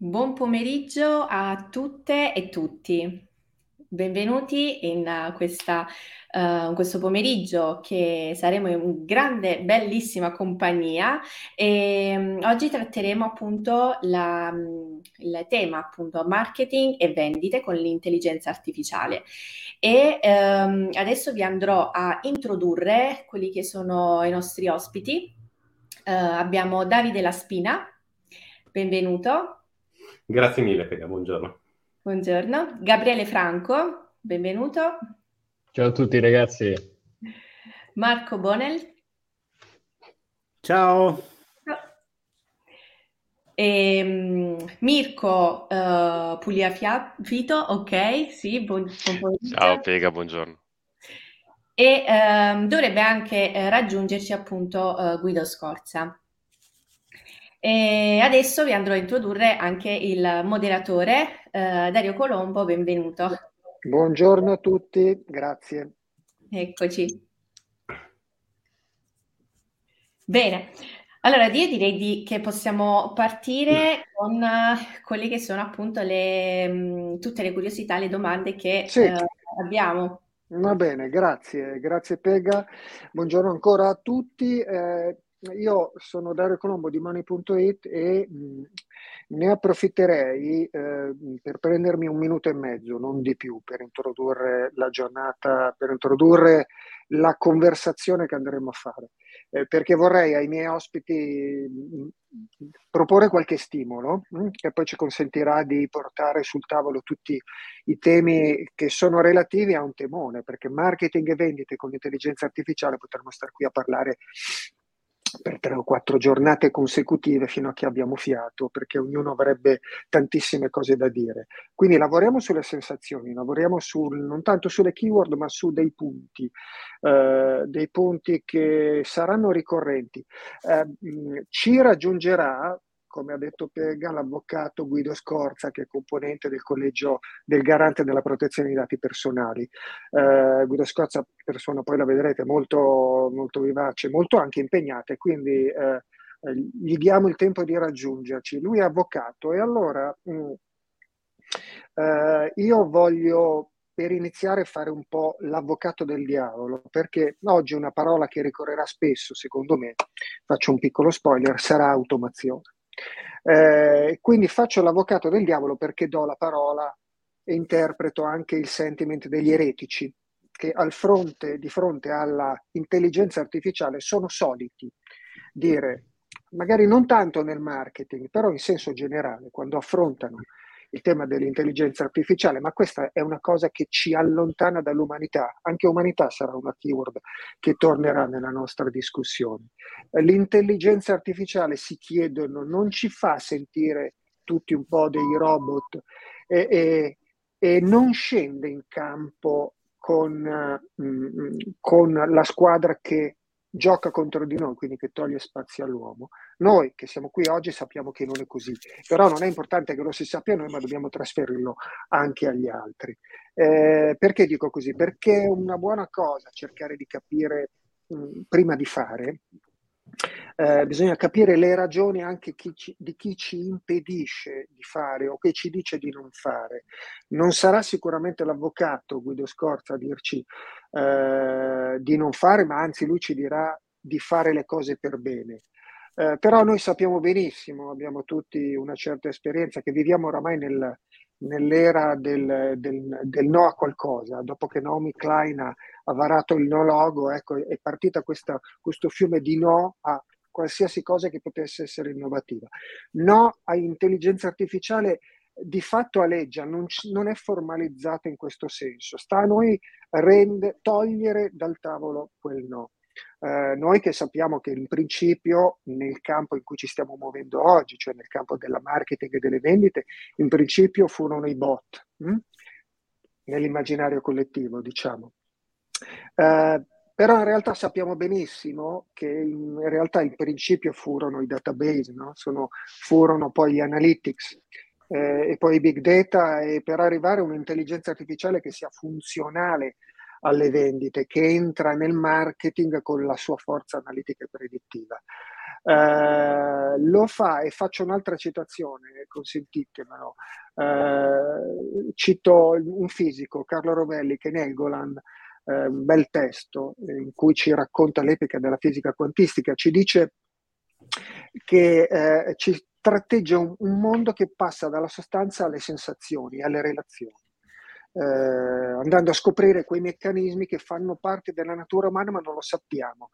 Buon pomeriggio a tutte e tutti. Benvenuti in, uh, questa, uh, questo pomeriggio che saremo in grande, bellissima compagnia e um, oggi tratteremo appunto la, um, il tema appunto marketing e vendite con l'intelligenza artificiale e um, adesso vi andrò a introdurre quelli che sono i nostri ospiti. Uh, abbiamo Davide Laspina, benvenuto. Grazie mille, Pega, buongiorno. Buongiorno. Gabriele Franco, benvenuto. Ciao a tutti ragazzi. Marco Bonel. Ciao. E, um, Mirko uh, Pugliafito, ok, sì, buon, buon Ciao Pega, buongiorno. E um, dovrebbe anche uh, raggiungerci appunto uh, Guido Scorza. E adesso vi andrò a introdurre anche il moderatore eh, Dario Colombo, benvenuto. Buongiorno a tutti, grazie. Eccoci. Bene, allora io direi di, che possiamo partire con uh, quelle che sono appunto le, mh, tutte le curiosità, le domande che sì. uh, abbiamo. Va bene, grazie, grazie Pega. Buongiorno ancora a tutti. Eh, io sono Dario Colombo di Money.it e mh, ne approfitterei eh, per prendermi un minuto e mezzo, non di più, per introdurre la giornata, per introdurre la conversazione che andremo a fare, eh, perché vorrei ai miei ospiti mh, proporre qualche stimolo mh, che poi ci consentirà di portare sul tavolo tutti i temi che sono relativi a un temone, perché marketing e vendite con l'intelligenza artificiale potremmo stare qui a parlare per tre o quattro giornate consecutive fino a che abbiamo fiato, perché ognuno avrebbe tantissime cose da dire. Quindi lavoriamo sulle sensazioni, lavoriamo sul, non tanto sulle keyword, ma su dei punti, eh, dei punti che saranno ricorrenti. Eh, ci raggiungerà come ha detto Pega, l'avvocato Guido Scorza, che è componente del collegio del garante della protezione dei dati personali. Eh, Guido Scorza, persona, poi la vedrete, molto, molto vivace, molto anche impegnata, e quindi eh, gli diamo il tempo di raggiungerci. Lui è avvocato e allora mh, mm, eh, io voglio per iniziare fare un po' l'avvocato del diavolo, perché oggi una parola che ricorrerà spesso, secondo me, faccio un piccolo spoiler, sarà automazione. Eh, quindi faccio l'avvocato del diavolo perché do la parola e interpreto anche il sentiment degli eretici che fronte, di fronte alla intelligenza artificiale sono soliti dire, magari non tanto nel marketing, però in senso generale, quando affrontano il tema dell'intelligenza artificiale, ma questa è una cosa che ci allontana dall'umanità. Anche umanità sarà una keyword che tornerà nella nostra discussione. L'intelligenza artificiale, si chiedono, non ci fa sentire tutti un po' dei robot e, e, e non scende in campo con, mm, con la squadra che gioca contro di noi, quindi che toglie spazio all'uomo. Noi che siamo qui oggi sappiamo che non è così, però non è importante che lo si sappia noi, ma dobbiamo trasferirlo anche agli altri. Eh, perché dico così? Perché è una buona cosa cercare di capire mh, prima di fare, eh, bisogna capire le ragioni anche chi ci, di chi ci impedisce di fare o che ci dice di non fare. Non sarà sicuramente l'avvocato Guido Scorza a dirci eh, di non fare, ma anzi lui ci dirà di fare le cose per bene. Eh, però noi sappiamo benissimo, abbiamo tutti una certa esperienza, che viviamo oramai nel, nell'era del, del, del, no a qualcosa. Dopo che Naomi Klein ha, ha varato il no logo, ecco, è partita questa, questo fiume di no a qualsiasi cosa che potesse essere innovativa. No a intelligenza artificiale di fatto aleggia, non, non è formalizzata in questo senso. Sta a noi rende, togliere dal tavolo quel no. Eh, noi che sappiamo che in principio nel campo in cui ci stiamo muovendo oggi, cioè nel campo della marketing e delle vendite, in principio furono i bot, hm? nell'immaginario collettivo, diciamo. Eh, però in realtà sappiamo benissimo che in realtà in principio furono i database, no? Sono, furono poi gli analytics eh, e poi i big data e per arrivare a un'intelligenza artificiale che sia funzionale alle vendite, che entra nel marketing con la sua forza analitica e predittiva. Eh, lo fa e faccio un'altra citazione, consentitemelo. Eh, cito un fisico, Carlo Rovelli, che in Helgoland, eh, un bel testo eh, in cui ci racconta l'epica della fisica quantistica, ci dice che eh, ci tratteggia un, un, mondo che passa dalla sostanza alle sensazioni, alle relazioni, eh, andando a scoprire quei meccanismi che fanno parte della natura umana ma non lo sappiamo,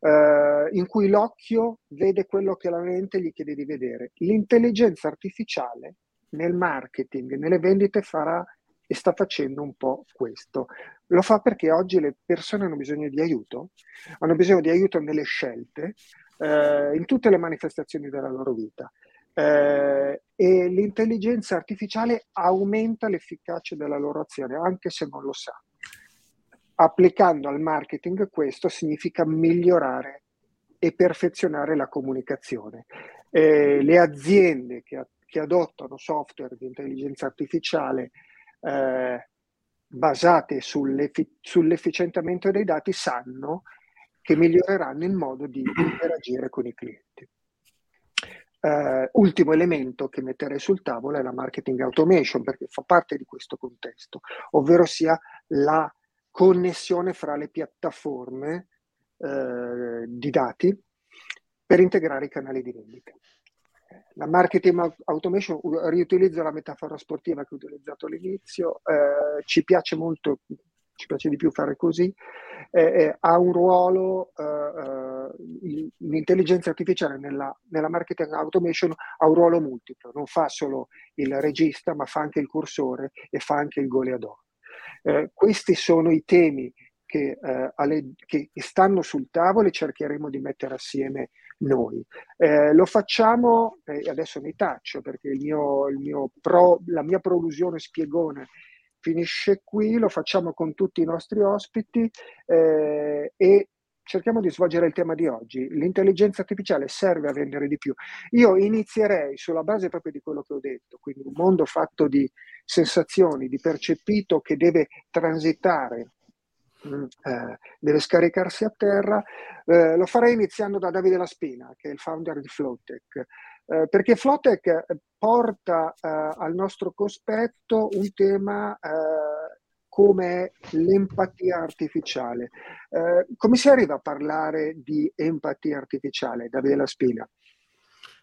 eh, in cui l'occhio vede quello che la mente gli chiede di vedere. L'intelligenza artificiale nel marketing, nelle vendite farà e sta facendo un po' questo. Lo fa perché oggi le persone hanno bisogno di aiuto, hanno bisogno di aiuto nelle scelte, eh, in tutte le manifestazioni della loro vita. Eh, e l'intelligenza artificiale aumenta l'efficacia della loro azione, anche se non lo sanno. Applicando al marketing questo significa migliorare e perfezionare la comunicazione. Eh, le aziende che, che, adottano software di intelligenza artificiale eh, basate sull'effi- sull'efficientamento dei dati sanno che miglioreranno il modo di interagire con i clienti. Uh, ultimo elemento che metterei sul tavolo è la marketing automation perché fa parte di questo contesto, ovvero sia la connessione fra le piattaforme uh, di dati per integrare i canali di vendita. La marketing automation, riutilizzo la metafora sportiva che ho utilizzato all'inizio, uh, ci piace molto ci piace di più fare così, eh, eh, ha un ruolo, eh, eh l'intelligenza artificiale nella, nella, marketing automation ha un ruolo multiplo, non fa solo il regista, ma fa anche il cursore e fa anche il goleador. Eh, questi sono i temi che, eh, alle, che, stanno sul tavolo e cercheremo di mettere assieme noi. lo facciamo, adesso mi taccio perché il mio, il mio pro, la mia prolusione spiegone finisce qui, lo facciamo con tutti i nostri ospiti eh, e cerchiamo di svolgere il tema di oggi. L'intelligenza artificiale serve a vendere di più. Io inizierei sulla base proprio di quello che ho detto, quindi un mondo fatto di sensazioni, di percepito che deve transitare mm, eh, deve scaricarsi a terra. Eh, lo farei iniziando da Davide Laspina, che è il founder di Flowtech. Eh, perché Flotec eh, porta eh, al nostro cospetto un tema eh, come l'empatia artificiale. Eh, come si arriva a parlare di empatia artificiale, Davide La Spina?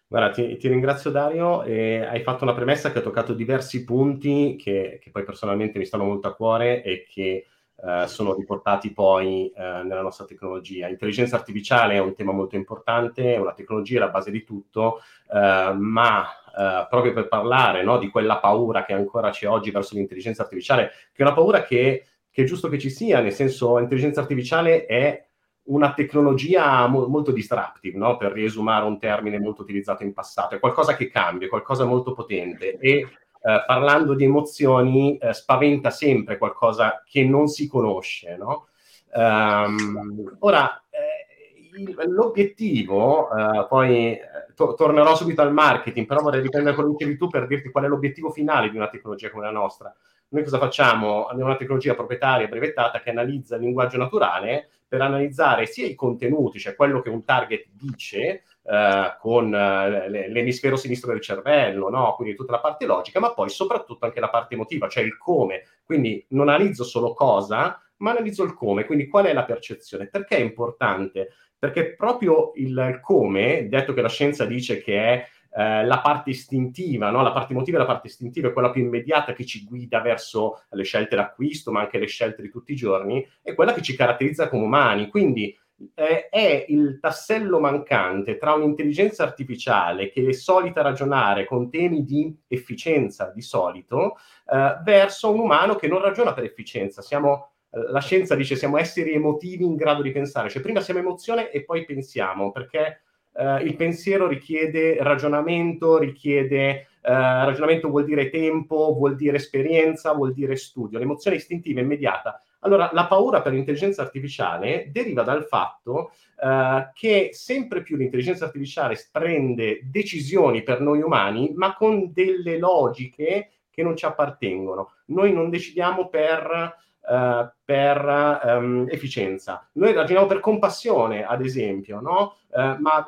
Guarda, ti, ti, ringrazio Dario e hai fatto una premessa che ha toccato diversi punti che, che poi personalmente mi stanno molto a cuore e che eh, sono riportati poi eh, nella nostra tecnologia. Intelligenza artificiale è un tema molto importante, è una tecnologia alla base di tutto, eh, ma eh, proprio per parlare no, di quella paura che ancora c'è oggi verso l'intelligenza artificiale, che è una paura che, che è giusto che ci sia, nel senso l'intelligenza artificiale è una tecnologia mo- molto disruptive, no? per riesumare un termine molto utilizzato in passato, è qualcosa che cambia, è qualcosa molto potente e eh, parlando di emozioni eh, spaventa sempre qualcosa che non si conosce, no? Um, ora, eh, il, l'obiettivo, uh, poi to- tornerò subito al marketing, però vorrei riprendere quello che dicevi tu per dirti qual è l'obiettivo finale di una tecnologia come la nostra. Noi cosa facciamo? Abbiamo una tecnologia proprietaria brevettata che analizza il linguaggio naturale per analizzare sia i contenuti, cioè quello che un target dice, eh, con eh, l'emisfero sinistro del cervello, no? quindi tutta la parte logica, ma poi soprattutto anche la parte emotiva, cioè il come. Quindi non analizzo solo cosa, ma analizzo il come, quindi qual è la percezione. Perché è importante? Perché proprio il come, detto che la scienza dice che è eh, la parte istintiva, no? la parte emotiva e la parte istintiva è quella più immediata che ci guida verso le scelte d'acquisto, ma anche le scelte di tutti i giorni, è quella che ci caratterizza come umani. Quindi eh, è il tassello mancante tra un'intelligenza artificiale che è solita ragionare con temi di efficienza di solito eh, verso un umano che non ragiona per efficienza. Siamo, eh, la scienza dice siamo esseri emotivi in grado di pensare, cioè prima siamo emozione e poi pensiamo, perché eh, il pensiero richiede ragionamento, richiede Uh, ragionamento vuol dire tempo, vuol dire esperienza, vuol dire studio. L'emozione istintiva immediata allora, la paura per l'intelligenza artificiale deriva dal fatto uh, che sempre più l'intelligenza artificiale prende decisioni per noi umani, ma con delle logiche che non ci appartengono. Noi non decidiamo per, uh, per um, efficienza, noi ragioniamo per compassione, ad esempio, no? Uh, ma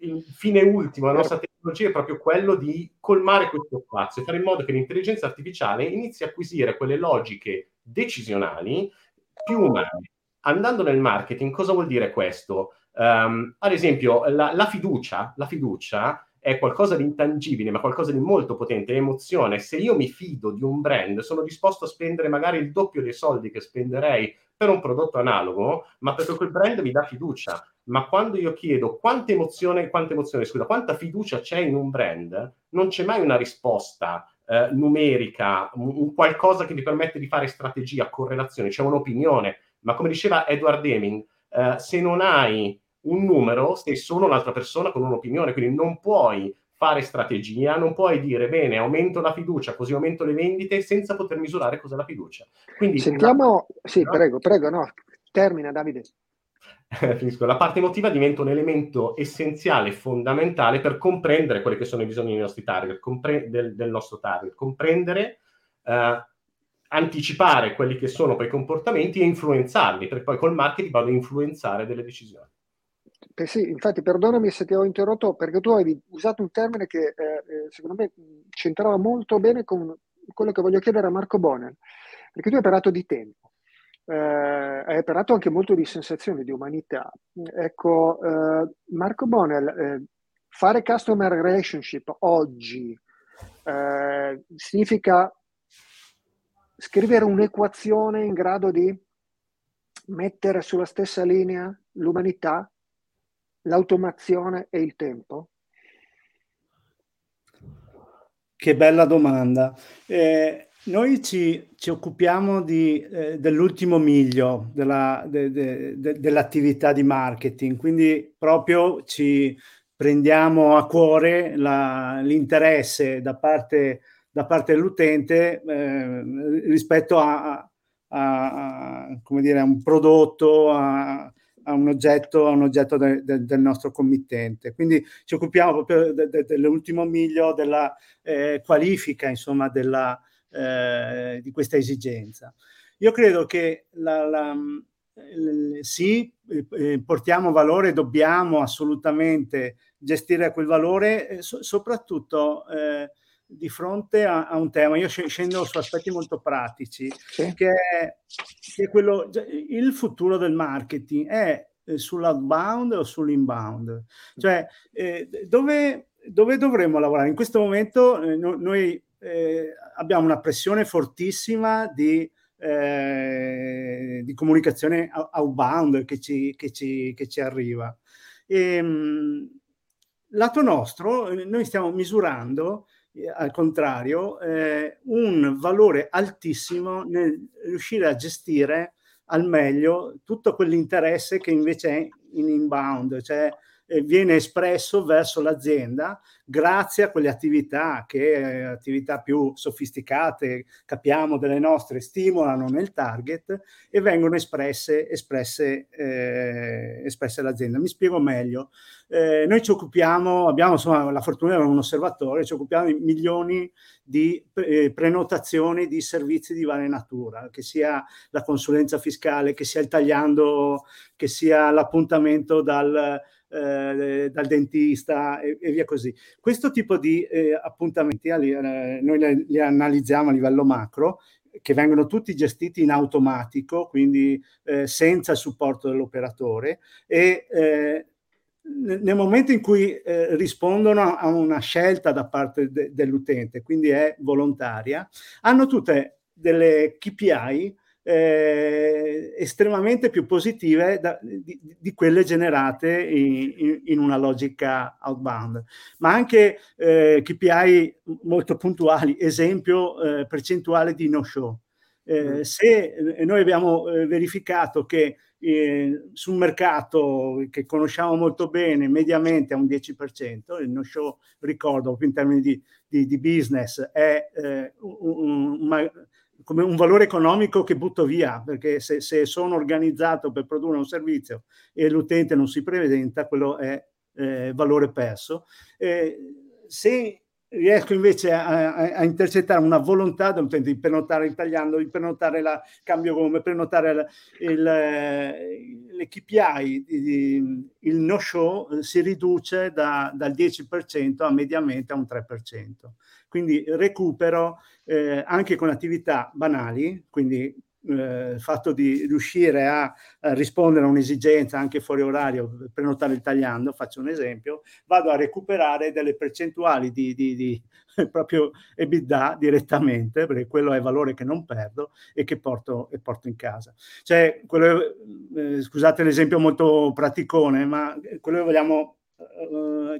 il fine ultimo della nostra tecnologia è proprio quello di colmare questo spazio, fare in modo che l'intelligenza artificiale inizi a acquisire quelle logiche decisionali più umane. Andando nel marketing, cosa vuol dire questo? Um, ad esempio, la, la, fiducia, la fiducia è qualcosa di intangibile, ma qualcosa di molto potente, è emozione. Se io mi fido di un brand, sono disposto a spendere magari il doppio dei soldi che spenderei per un prodotto analogo, ma perché quel brand mi dà fiducia. Ma quando io chiedo quanta emozione, quanta emozione, scusa, quanta fiducia c'è in un brand, non c'è mai una risposta eh, numerica, un, qualcosa che mi permette di fare strategia, correlazione, c'è un'opinione. Ma come diceva Edward Deming, eh, se non hai un numero, sei solo un'altra persona con un'opinione, quindi non puoi fare strategia, non puoi dire bene, aumento la fiducia, così aumento le vendite senza poter misurare cos'è la fiducia. Quindi, Sentiamo, la... sì, prego, prego, no, termina Davide. Finisco. La parte emotiva diventa un elemento essenziale, fondamentale per comprendere quelli che sono i bisogni dei nostri target, compre- del, del, nostro target, comprendere, eh, anticipare quelli che sono poi i comportamenti e influenzarli, perché poi col marketing vado a influenzare delle decisioni. Eh sì, infatti perdonami se ti ho interrotto perché tu hai usato un termine che eh, eh secondo me c'entrava molto bene con quello che voglio chiedere a Marco Bonel, perché tu hai parlato di tempo, eh, hai parlato anche molto di sensazioni, di umanità. Ecco, eh, Marco Bonel, eh, fare customer relationship oggi significa scrivere un'equazione in grado di mettere sulla stessa linea l'umanità l'automazione e il tempo? Che bella domanda. Eh, noi ci, ci, occupiamo di, eh, dell'ultimo miglio della, de, de, de, dell'attività di marketing, quindi proprio ci prendiamo a cuore la, l'interesse da parte, da parte dell'utente eh, rispetto a, a, a, dire, a un prodotto, a, un oggetto, un oggetto de, de, del nostro committente. Quindi ci occupiamo proprio de, dell'ultimo miglio della eh, qualifica, insomma, della, eh, di questa esigenza. Io credo che la, la, sì, eh, portiamo valore, dobbiamo assolutamente gestire quel valore, eh, so, soprattutto eh, di fronte a, a, un tema, io scendo su aspetti molto pratici, sì. che, è, che, è, quello, il futuro del marketing è eh, sull'outbound o sull'inbound, cioè eh, dove, dove, dovremmo lavorare? In questo momento eh, no, noi eh, abbiamo una pressione fortissima di, eh, di comunicazione outbound che ci, che ci, che ci arriva. E, ehm, lato nostro, noi stiamo misurando al contrario, eh, un valore altissimo nel riuscire a gestire al meglio tutto quell'interesse che invece è in inbound, cioè eh, viene espresso verso l'azienda grazie a quelle attività che eh, attività più sofisticate, capiamo delle nostre, stimolano nel target e vengono espresse, espresse, eh, espresse all'azienda. Mi spiego meglio. Eh, noi ci occupiamo, abbiamo insomma, la fortuna di avere un osservatore, ci occupiamo di milioni di eh, prenotazioni di servizi di varia natura, che sia la consulenza fiscale, che sia il tagliando, che sia l'appuntamento dal eh, dal dentista e, e, via così. Questo tipo di eh, appuntamenti eh, noi li, li analizziamo a livello macro che vengono tutti gestiti in automatico, quindi eh, senza il supporto dell'operatore e eh, nel momento in cui eh, rispondono a una scelta da parte de- dell'utente, quindi è volontaria, hanno tutte delle KPI eh, estremamente più positive da, di, di, quelle generate in, in, una logica outbound, ma anche eh, KPI molto puntuali, esempio eh, percentuale di no show. Eh, mm. se eh, noi abbiamo eh, verificato che su un mercato che conosciamo molto bene, mediamente a un 10%, il no show, ricordo, in termini di, di, di business, è un, un, come un valore economico che butto via, perché se, se, sono organizzato per produrre un servizio e l'utente non si presenta, quello è eh, valore perso. Eh, se riesco invece a, a, a, intercettare una volontà dell'utente di prenotare il tagliando, di prenotare il cambio gomme, prenotare il, il, le KPI, il, il no show eh, si riduce da, dal 10% a mediamente a un 3%. Quindi recupero eh, anche con attività banali, quindi eh, il fatto di riuscire a, a, rispondere a un'esigenza anche fuori orario, prenotare il tagliando, faccio un esempio, vado a recuperare delle percentuali di, di, di proprio EBITDA direttamente, perché quello è valore che non perdo e che porto, e porto in casa. Cioè, quello, eh, scusate l'esempio molto praticone, ma quello che vogliamo eh,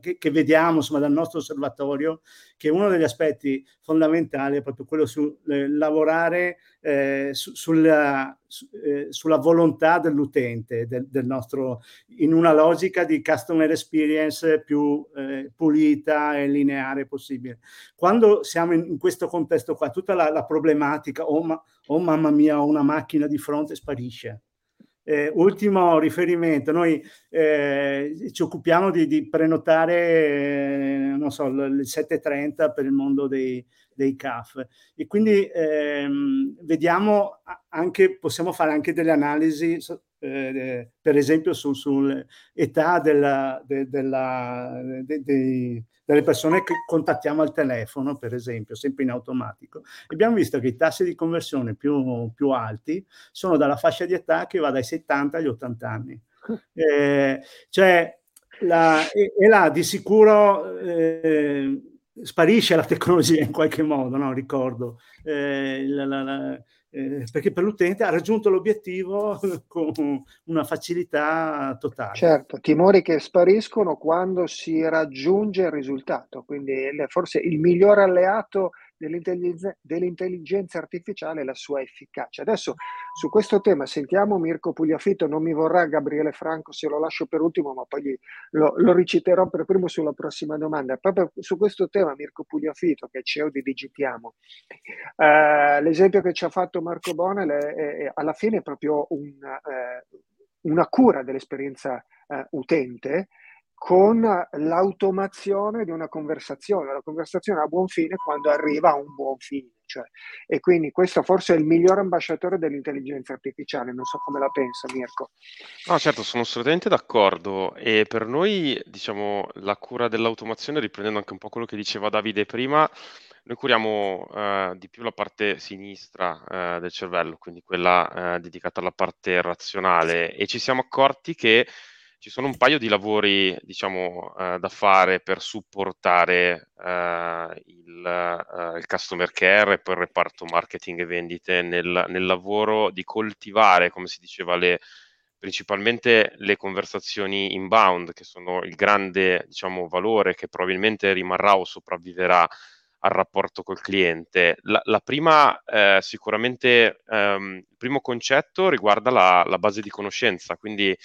che, che, vediamo insomma, dal nostro osservatorio, che uno degli aspetti fondamentali è proprio quello su eh, lavorare eh, su, sulla, su, eh, sulla, volontà dell'utente, del, del, nostro, in una logica di customer experience più eh, pulita e lineare possibile. Quando siamo in, in questo contesto qua, tutta la, la problematica, oh, ma, oh mamma mia, ho una macchina di fronte, sparisce eh, ultimo riferimento, noi eh, ci occupiamo di, di prenotare, eh, non so, il 7.30 per il mondo dei, dei CAF e quindi ehm, vediamo anche, possiamo fare anche delle analisi, eh, per esempio sull'età della, de, della, de, de, delle persone che contattiamo al telefono, per esempio, sempre in automatico. Abbiamo visto che i tassi di conversione più, più alti sono dalla fascia di età che va dai 70 agli 80 anni. Eh, cioè, la, e, e, là di sicuro eh, sparisce la tecnologia in qualche modo, no? ricordo. Eh, la, la, eh, perché per l'utente ha raggiunto l'obiettivo con una facilità totale. Certo, timori che spariscono quando si raggiunge il risultato, quindi forse il miglior alleato dell'intelligenza, dell'intelligenza artificiale e la sua efficacia. Adesso su questo tema sentiamo Mirko Pugliafito, non mi vorrà Gabriele Franco se lo lascio per ultimo, ma poi lo, lo riciterò per primo sulla prossima domanda. Proprio su questo tema Mirko Pugliafito, che è CEO di Digitiamo, eh, l'esempio che ci ha fatto Marco Bonel è, è, è alla fine proprio un, eh, una cura dell'esperienza eh, utente con l'automazione di una conversazione. La conversazione ha buon fine quando arriva a un buon fine. Cioè, e quindi questo forse è il miglior ambasciatore dell'intelligenza artificiale, non so come la pensa Mirko. No, certo, sono assolutamente d'accordo e per noi, diciamo, la cura dell'automazione, riprendendo anche un po' quello che diceva Davide prima, noi curiamo eh, di più la parte sinistra eh, del cervello, quindi quella eh, dedicata alla parte razionale e ci siamo accorti che ci sono un paio di lavori, diciamo, uh, da fare per supportare uh, il, uh, il, customer care e poi il reparto marketing e vendite nel, nel lavoro di coltivare, come si diceva, le, principalmente le conversazioni inbound, che sono il grande, diciamo, valore che probabilmente rimarrà o sopravviverà al rapporto col cliente. La, la prima, eh, sicuramente, um, il primo concetto riguarda la, la base di conoscenza, quindi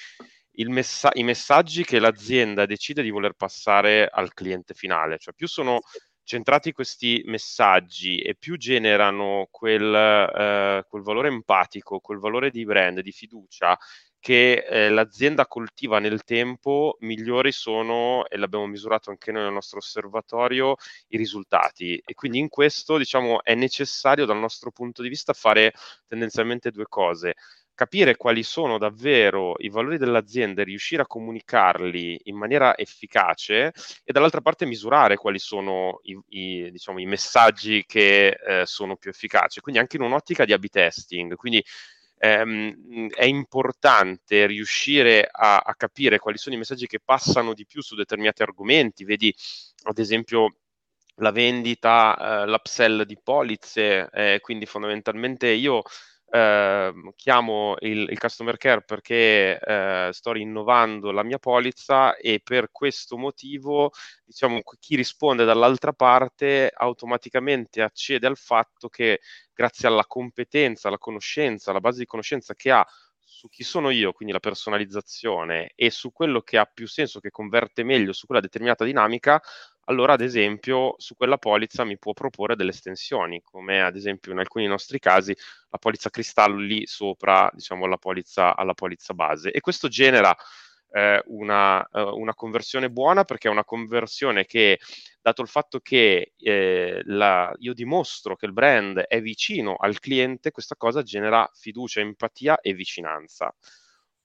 messa- i messaggi che l'azienda decide di voler passare al cliente finale, cioè più sono centrati questi messaggi e più generano quel, eh, quel valore empatico, quel valore di brand, di fiducia che eh, l'azienda coltiva nel tempo, migliori sono, e l'abbiamo misurato anche noi nel nostro osservatorio, i risultati. E quindi in questo, diciamo, è necessario dal nostro punto di vista fare tendenzialmente due cose capire quali sono davvero i valori dell'azienda e riuscire a comunicarli in maniera efficace e dall'altra parte misurare quali sono i, i, diciamo, i messaggi che eh, sono più efficaci, quindi anche in un'ottica di A-B testing. Quindi ehm, è importante riuscire a, a capire quali sono i messaggi che passano di più su determinati argomenti, vedi ad esempio la vendita, eh, l'upsell di polizze, eh, quindi fondamentalmente io eh, chiamo il, il, customer care perché eh, sto rinnovando la mia polizza e per questo motivo, diciamo, chi risponde dall'altra parte automaticamente accede al fatto che grazie alla competenza, alla conoscenza, alla base di conoscenza che ha su chi sono io, quindi la personalizzazione, e su quello che ha più senso, che converte meglio su quella determinata dinamica, allora ad esempio su quella polizza mi può proporre delle estensioni, come ad esempio in alcuni nostri casi la polizza cristallo lì sopra, diciamo, alla polizza, alla polizza base. E questo genera eh, una, uh, una, conversione buona perché è una conversione che, dato il fatto che eh, la, io dimostro che il brand è vicino al cliente, questa cosa genera fiducia, empatia e vicinanza.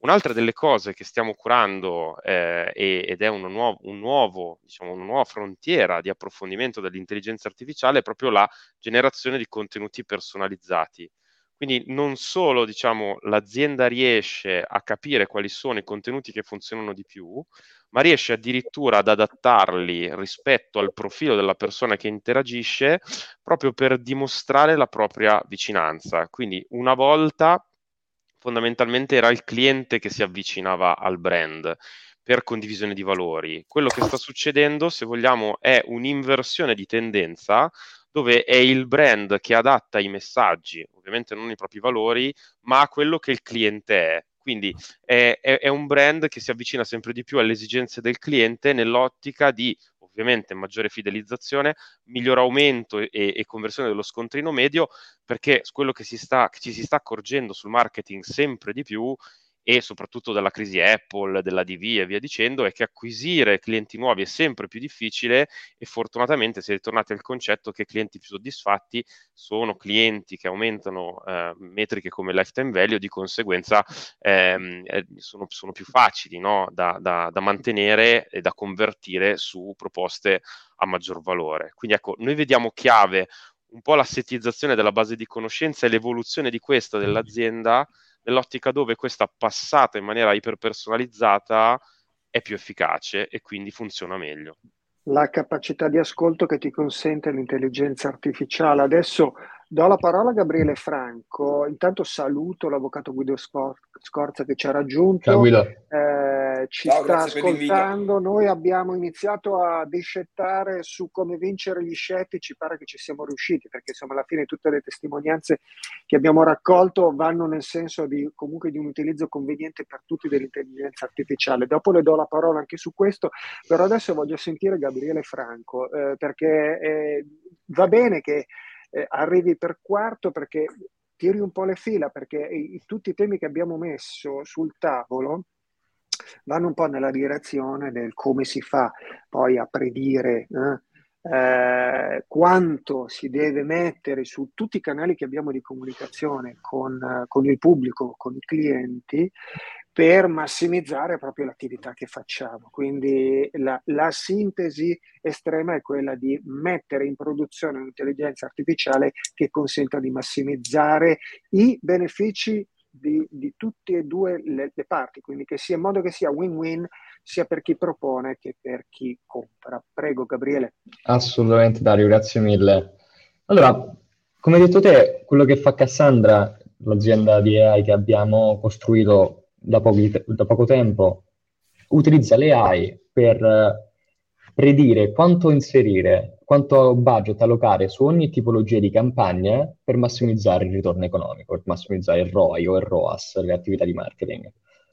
Un'altra delle cose che stiamo curando eh, ed è una, nuovo, un nuovo, diciamo, una nuova frontiera di approfondimento dell'intelligenza artificiale è proprio la generazione di contenuti personalizzati. Quindi non solo diciamo, l'azienda riesce a capire quali sono i contenuti che funzionano di più, ma riesce addirittura ad adattarli rispetto al profilo della persona che interagisce proprio per dimostrare la propria vicinanza. Quindi una volta fondamentalmente era il cliente che si avvicinava al brand per condivisione di valori. Quello che sta succedendo, se vogliamo, è un'inversione di tendenza dove è il brand che adatta i messaggi, ovviamente non i propri valori, ma a quello che il cliente è. Quindi è, è, è un brand che si avvicina sempre di più alle esigenze del cliente nell'ottica di ovviamente maggiore fidelizzazione, miglior aumento e, e, conversione dello scontrino medio, perché quello che, si sta, che ci si sta accorgendo sul marketing sempre di più e soprattutto dalla crisi Apple, della DV e via dicendo, è che acquisire clienti nuovi è sempre più difficile e fortunatamente si è ritornati al concetto che clienti più soddisfatti sono clienti che aumentano eh, metriche come lifetime value, di conseguenza ehm, eh, sono, sono, più facili no? da, da, da mantenere e da convertire su proposte a maggior valore. Quindi ecco, noi vediamo chiave un po' l'assetizzazione della base di conoscenza e l'evoluzione di questa dell'azienda nell'ottica dove questa passata in maniera iperpersonalizzata è più efficace e quindi funziona meglio. La capacità di ascolto che ti consente l'intelligenza artificiale. Adesso do la parola a Gabriele Franco. Intanto saluto l'avvocato Guido Scorza che ci ha raggiunto. Ciao Guido. Eh, ci Ciao, sta ascoltando. Noi abbiamo iniziato a discettare su come vincere gli scettici, pare che ci siamo riusciti, perché insomma alla fine tutte le testimonianze che abbiamo raccolto vanno nel senso di comunque di un utilizzo conveniente per tutti dell'intelligenza artificiale. Dopo le do la parola anche su questo, però adesso voglio sentire Gabriele Franco, eh, perché eh, va bene che eh, arrivi per quarto perché tiri un po' le fila, perché i, tutti i temi che abbiamo messo sul tavolo vanno un po' nella direzione del come si fa poi a predire eh, eh, quanto si deve mettere su tutti i canali che abbiamo di comunicazione con, con il pubblico, con i clienti, per massimizzare proprio l'attività che facciamo. Quindi la, la, sintesi estrema è quella di mettere in produzione un'intelligenza artificiale che consenta di massimizzare i benefici di, di tutte e due le, le, parti, quindi che sia in modo che sia win-win sia per chi propone che per chi compra. Prego Gabriele. Assolutamente Dario, grazie mille. Allora, come hai detto te, quello che fa Cassandra, l'azienda di AI che abbiamo costruito da, pochi, da poco tempo, utilizza le AI per predire quanto inserire, quanto budget allocare su ogni tipologia di campagna per massimizzare il ritorno economico, per massimizzare il ROI o il ROAS, le attività di marketing.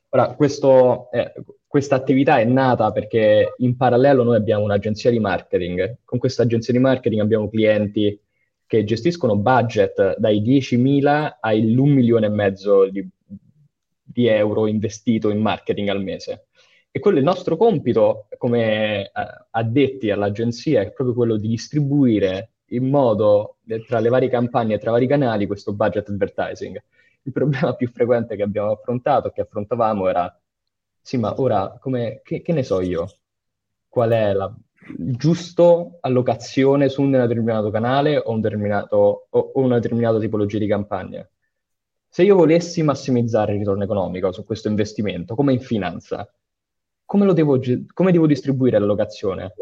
Ora, eh, questa attività è nata perché in parallelo noi abbiamo un'agenzia di marketing. Con questa agenzia di marketing abbiamo clienti che gestiscono budget dai 10.000 ai 1 milione e mezzo di, di euro investito in marketing al mese. E quello è il nostro compito come eh, addetti all'agenzia, è proprio quello di distribuire in modo eh, tra le varie campagne, tra i vari canali, questo budget advertising. Il problema più frequente che abbiamo affrontato, che affrontavamo, era, sì, ma ora, come, che, che ne so io? Qual è la giusta allocazione su un determinato canale o, un determinato, o, o una determinata tipologia di campagna? Se io volessi massimizzare il ritorno economico su questo investimento, come in finanza, come, devo, come devo distribuire l'allocazione?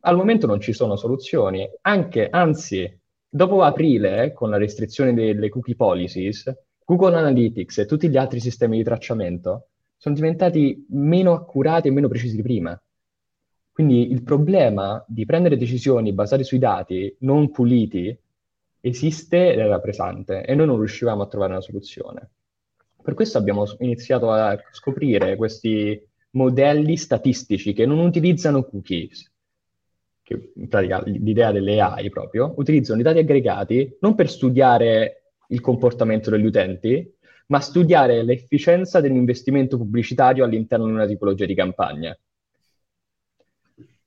Al momento non ci sono soluzioni, anche, anzi, dopo aprile, con la restrizione delle cookie policies, Google Analytics e tutti gli altri sistemi di tracciamento sono diventati meno accurati e meno precisi di prima. Quindi il problema di prendere decisioni basate sui dati non puliti esiste ed era pesante e noi non riuscivamo a trovare una soluzione. Per questo abbiamo iniziato a scoprire questi modelli statistici che non utilizzano cookies, che in pratica l'idea delle AI proprio, utilizzano i dati aggregati non per studiare il comportamento degli utenti, ma studiare l'efficienza dell'investimento pubblicitario all'interno di una tipologia di campagna.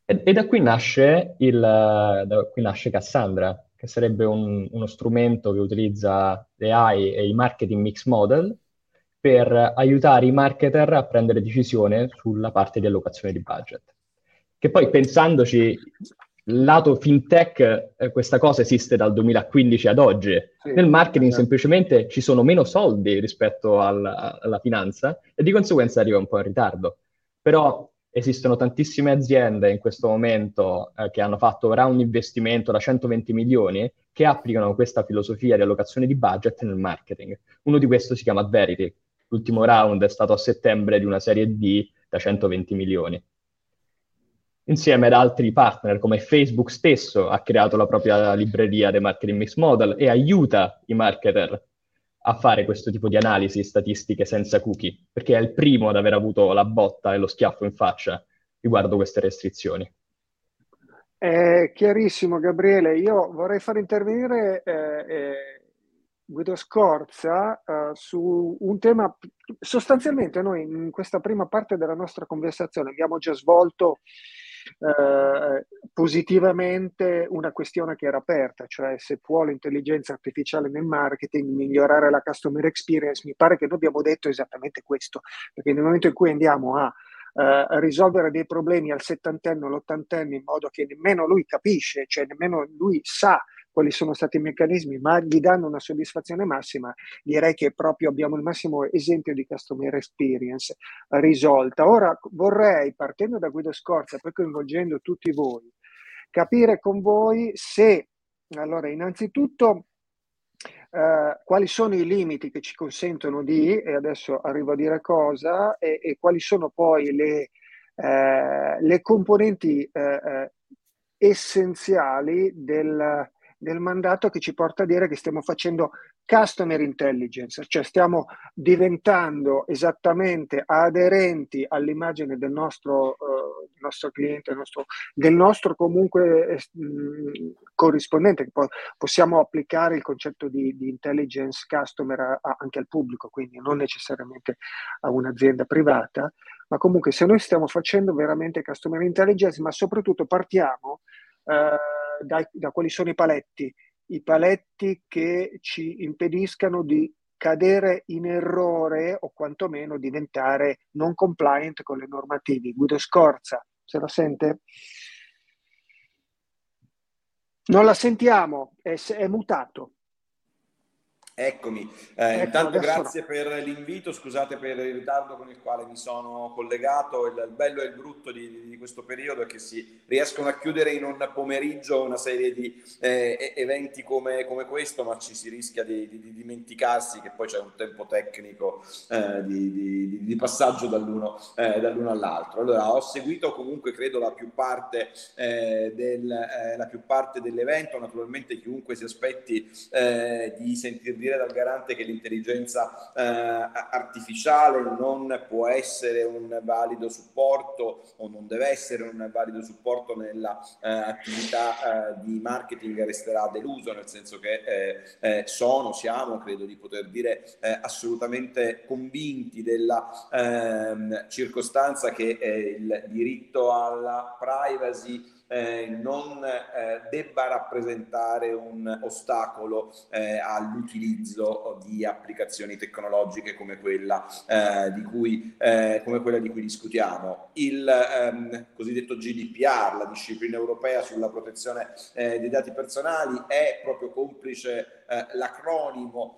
E, e da, qui nasce il, da qui nasce Cassandra, che sarebbe un, uno strumento che utilizza l'AI e i marketing mix model per aiutare i marketer a prendere decisione sulla parte di allocazione di budget. Che poi pensandoci, lato fintech, eh, questa cosa esiste dal 2015 ad oggi. Sì, Nel marketing sì. semplicemente ci sono meno soldi rispetto al, alla finanza e di conseguenza arriva un po' in ritardo. Però esistono tantissime aziende in questo momento eh, che hanno fatto un investimento da 120 milioni che applicano questa filosofia di allocazione di budget nel marketing. Uno di questi si chiama Verity. L'ultimo round è stato a settembre di una serie D da 120 milioni. Insieme ad altri partner come Facebook stesso ha creato la propria libreria dei marketing mix model e aiuta i marketer a fare questo tipo di analisi statistiche senza cookie, perché è il primo ad aver avuto la botta e lo schiaffo in faccia riguardo queste restrizioni. È chiarissimo, Gabriele. Io vorrei far intervenire eh, eh, Guido Scorza eh, su un tema. Sostanzialmente, noi in questa prima parte della nostra conversazione abbiamo già svolto eh, positivamente una questione che era aperta, cioè se può l'intelligenza artificiale nel marketing migliorare la customer experience, mi pare che noi abbiamo detto esattamente questo, perché nel momento in cui andiamo a Uh, risolvere dei problemi al settantenne o all'ottantenne in modo che nemmeno lui capisce, cioè nemmeno lui sa quali sono stati i meccanismi, ma gli danno una soddisfazione massima, direi che proprio abbiamo il massimo esempio di customer experience risolta. Ora vorrei, partendo da Guido Scorza, poi coinvolgendo tutti voi, capire con voi se, allora, innanzitutto, Uh, quali sono i limiti che ci consentono di, e adesso arrivo a dire cosa, e, e quali sono poi le, uh, le componenti uh, essenziali del, del mandato che ci porta a dire che stiamo facendo customer intelligence, cioè stiamo diventando esattamente aderenti all'immagine del nostro, del nostro cliente, del nostro, del nostro comunque mm, corrispondente, possiamo applicare il concetto di, di intelligence customer a, a, anche al pubblico, quindi non necessariamente a un'azienda privata, ma comunque se noi stiamo facendo veramente customer intelligence, ma soprattutto partiamo uh, da, da quali sono i paletti, i paletti che ci impediscano di cadere in errore o quantomeno diventare non compliant con le normative. Guido Scorza, se la sente? Non la sentiamo, è, è mutato. Eccomi, eh, ecco, intanto grazie no. per l'invito, scusate per il ritardo con il quale mi sono collegato, il, il bello e il brutto di, di, questo periodo è che si riescono a chiudere in un pomeriggio una serie di eh, eventi come, come, questo, ma ci si rischia di, di, di, dimenticarsi che poi c'è un tempo tecnico eh, di, passaggio dall'uno, eh, dall'uno, all'altro. Allora, ho seguito comunque credo la più parte, eh, del, eh, la più parte dell'evento, naturalmente chiunque si aspetti di sentirvi dire dal garante che l'intelligenza eh, artificiale non può essere un valido supporto o non deve essere un valido supporto nella eh, attività eh, di marketing resterà deluso, nel senso che eh, eh, sono, siamo, credo di poter dire, eh, assolutamente convinti della ehm, circostanza che il diritto alla privacy eh, non eh, debba rappresentare un ostacolo eh, all'utilizzo di applicazioni tecnologiche come quella, eh, di cui, eh, come quella di cui discutiamo. Il ehm, cosiddetto GDPR, la disciplina europea sulla protezione eh, dei dati personali, è proprio complice l'acronimo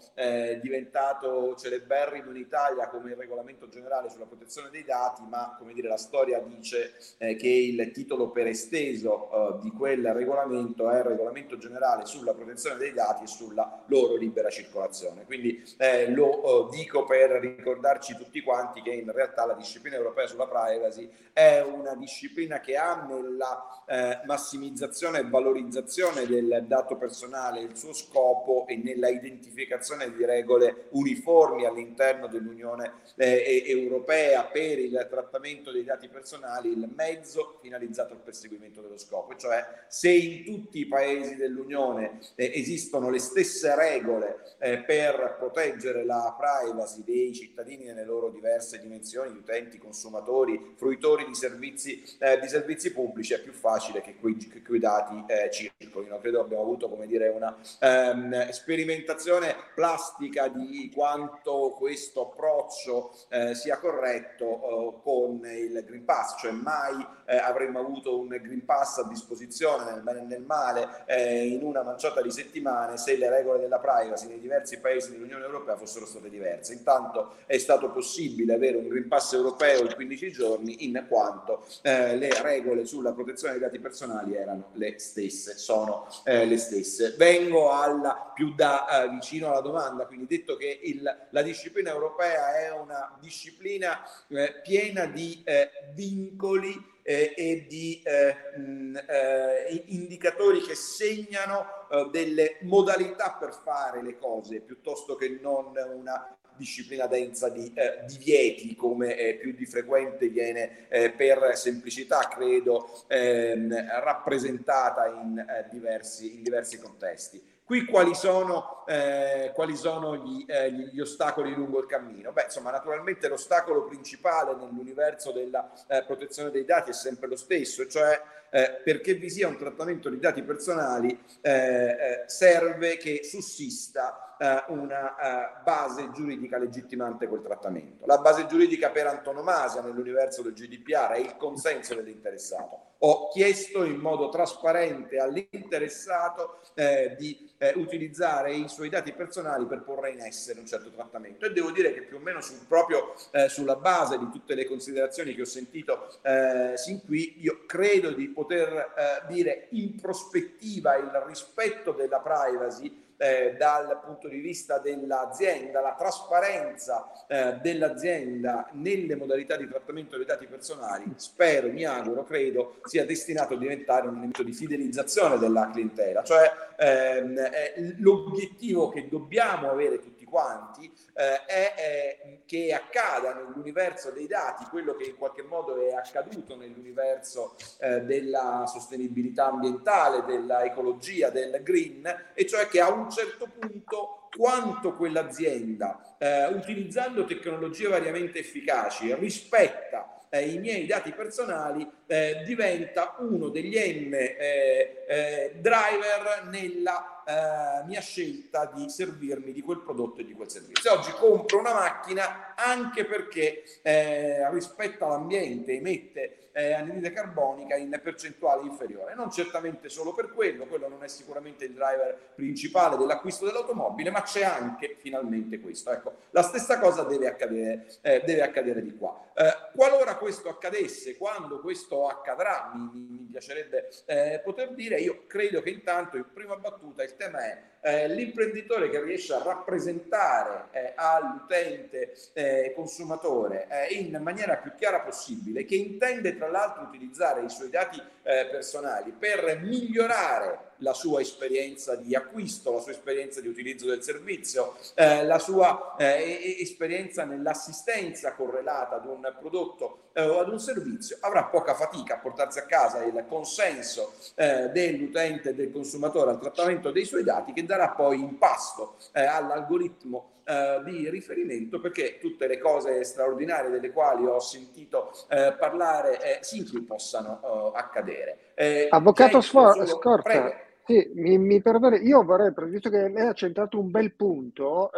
diventato celeberrimo in Italia come il regolamento generale sulla protezione dei dati, ma come dire la storia dice che il titolo per esteso preciso uh, di quel regolamento è il regolamento generale sulla protezione dei dati e sulla loro libera circolazione. Quindi eh, lo uh, dico per ricordarci tutti quanti che in realtà la disciplina europea sulla privacy è una disciplina che ha nella eh, massimizzazione e valorizzazione del dato personale il suo scopo e nella identificazione di regole uniformi all'interno dell'Unione eh, europea per il trattamento dei dati personali il mezzo finalizzato al perseguimento dello scopo, cioè se in tutti i paesi dell'Unione eh, esistono le stesse regole eh, per proteggere la privacy dei cittadini nelle loro diverse dimensioni, utenti, consumatori, fruitori di servizi, eh, di servizi pubblici, è più facile che quei, che quei dati eh, circolino. Credo abbiamo avuto come dire, una ehm, sperimentazione plastica di quanto questo approccio eh, sia corretto eh, con il Green Pass, cioè mai avremmo avuto un Green Pass a disposizione nel bene e nel male eh, in una manciata di settimane se le regole della privacy nei diversi paesi dell'Unione Europea fossero state diverse. Intanto è stato possibile avere un Green Pass europeo in 15 giorni in quanto eh, le regole sulla protezione dei dati personali erano le stesse, sono eh, le stesse. Vengo alla più da eh, vicino alla domanda, quindi detto che il, la disciplina europea è una disciplina eh, piena di eh, vincoli eh, e di eh, mh, eh, indicatori che segnano eh, delle modalità per fare le cose piuttosto che non una disciplina densa di eh, divieti come eh, più di frequente viene eh, per semplicità credo ehm, rappresentata in, eh, diversi, in diversi contesti. Qui quali sono, eh, quali sono gli, eh, gli, ostacoli lungo il cammino? Beh, insomma, naturalmente l'ostacolo principale nell'universo della eh, protezione dei dati è sempre lo stesso, cioè eh, perché vi sia un trattamento di dati personali eh, eh, serve che sussista una base giuridica legittimante quel trattamento. La base giuridica per antonomasia nell'universo del GDPR è il consenso dell'interessato ho chiesto in modo trasparente all'interessato eh, di eh, utilizzare i suoi dati personali per porre in essere un certo trattamento e devo dire che più o meno sul, proprio eh, sulla base di tutte le considerazioni che ho sentito eh, sin qui io credo di poter eh, dire in prospettiva il rispetto della privacy eh, dal punto di vista dell'azienda, la trasparenza eh, dell'azienda nelle modalità di trattamento dei dati personali, spero, mi auguro, credo, sia destinato a diventare un elemento di fidelizzazione della clientela. Cioè ehm, l'obiettivo che dobbiamo avere tutti quanti eh, è, è, che accada nell'universo dei dati quello che in qualche modo è accaduto nell'universo eh, della sostenibilità ambientale, dell'ecologia, del green, e cioè che a un certo punto quanto quell'azienda, eh, utilizzando tecnologie variamente efficaci, rispetta eh, i miei dati personali, eh, diventa uno degli M eh, eh, driver nella eh, mia scelta di servirmi di quel prodotto e di quel servizio. Oggi compro una macchina anche perché eh, rispetto all'ambiente emette eh, anidride carbonica in percentuale inferiore. Non certamente solo per quello, quello non è sicuramente il driver principale dell'acquisto dell'automobile, ma c'è anche finalmente questo. Ecco, la stessa cosa deve accadere, eh, deve accadere di qua. Eh, qualora questo accadesse, quando questo accadrà, mi, mi piacerebbe eh, poter dire, io credo che intanto in prima battuta il tema è eh, l'imprenditore che riesce a rappresentare eh, all'utente eh, consumatore eh, in maniera più chiara possibile, che intende tra l'altro utilizzare i suoi dati eh, personali per migliorare la sua esperienza di acquisto, la sua esperienza di utilizzo del servizio, eh, la sua eh, esperienza nell'assistenza correlata ad un prodotto eh, o ad un servizio, avrà poca fatica a portarsi a casa il consenso eh, dell'utente e del consumatore al trattamento dei suoi dati che darà poi in pasto eh, all'algoritmo Uh, di riferimento perché tutte le cose straordinarie delle quali ho sentito uh, parlare eh, qui possano uh, accadere. Avvocato Scorta, sì, mi, mi perdoni, io vorrei, visto che lei ha centrato un bel punto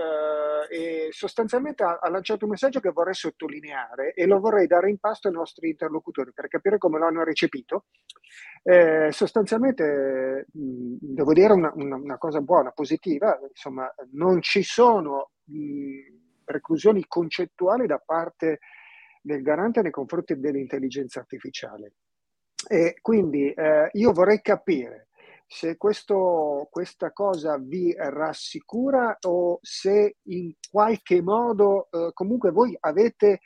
e sostanzialmente ha, ha, lanciato un messaggio che vorrei sottolineare e lo vorrei dare in pasto ai nostri interlocutori per capire come lo hanno recepito. Eh, sostanzialmente, mh, devo dire una, una, una, cosa buona, positiva, insomma, non ci sono mh, preclusioni concettuali da parte del garante nei confronti dell'intelligenza artificiale. E quindi eh, io vorrei capire se questo, questa cosa vi rassicura o se in qualche modo eh, comunque voi avete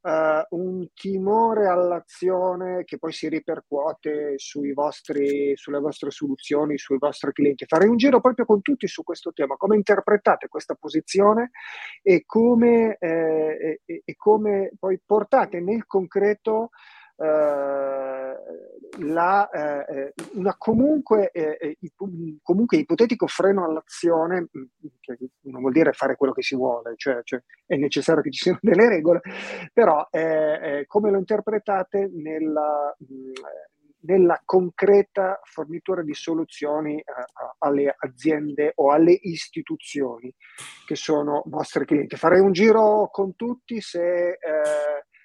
eh, un timore all'azione che poi si ripercuote vostri, sulle vostre soluzioni, sui vostri clienti. Farei un giro proprio con tutti su questo tema, come interpretate questa posizione e come, eh, e, e come poi portate nel concreto la, eh, una comunque, eh, comunque, ipotetico freno all'azione, che non vuol dire fare quello che si vuole, cioè, cioè è necessario che ci siano delle regole, però eh, come lo interpretate nella, nella concreta fornitura di soluzioni eh, alle aziende o alle istituzioni che sono vostri clienti. Farei un giro con tutti se, eh,